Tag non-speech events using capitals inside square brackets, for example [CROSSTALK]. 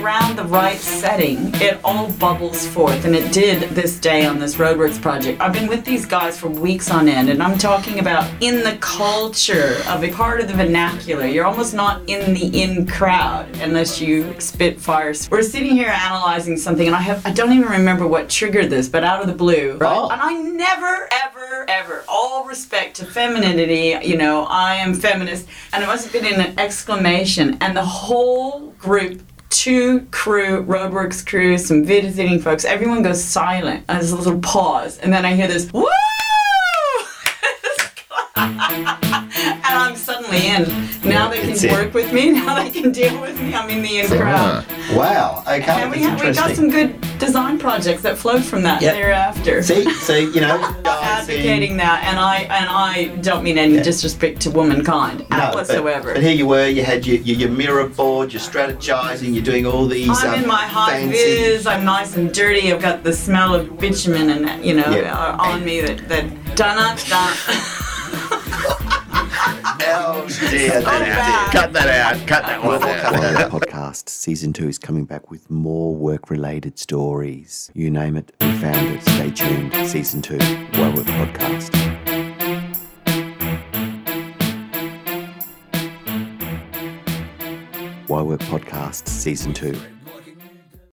around the right setting, it all bubbles forth. And it did this day on this Roadworks project. I've been with these guys for weeks on end, and I'm talking about in the culture of a part of the vernacular. You're almost not in the in crowd unless you spit fire. We're sitting here analyzing something, and I have I don't even remember what triggered this, but out of the blue. Oh. And I never, ever, ever, all respect to femininity, you know, I am feminist, and it must have been in an exclamation, and the whole group two crew, Roadworks crew, some visiting folks, everyone goes silent. There's a little pause, and then I hear this, woo! [LAUGHS] [LAUGHS] and I'm in. Now they can in. work with me. [LAUGHS] Now they can deal with me. I'm in the in crowd. Wow. Okay. And we, have, we got some good design projects that flowed from that Yep. thereafter. See, so you know, [LAUGHS] Advocating that, and I and I don't mean any Yeah. disrespect to womankind No, but- whatsoever. But, here you were, you had your, your, your Miro board, you're strategizing, you're doing all these. I'm um, in my high fancy- vis. I'm nice and dirty. I've got the smell of bitumen and you know Yeah. uh, on me that that dun dun. Oh Oh, bad. Cut that out. Cut that one out. Podcast Season 2 is coming back with more work related stories. You name it, we found it. Stay tuned. Season 2, WhyWork Podcast. WhyWork Podcast Season 2.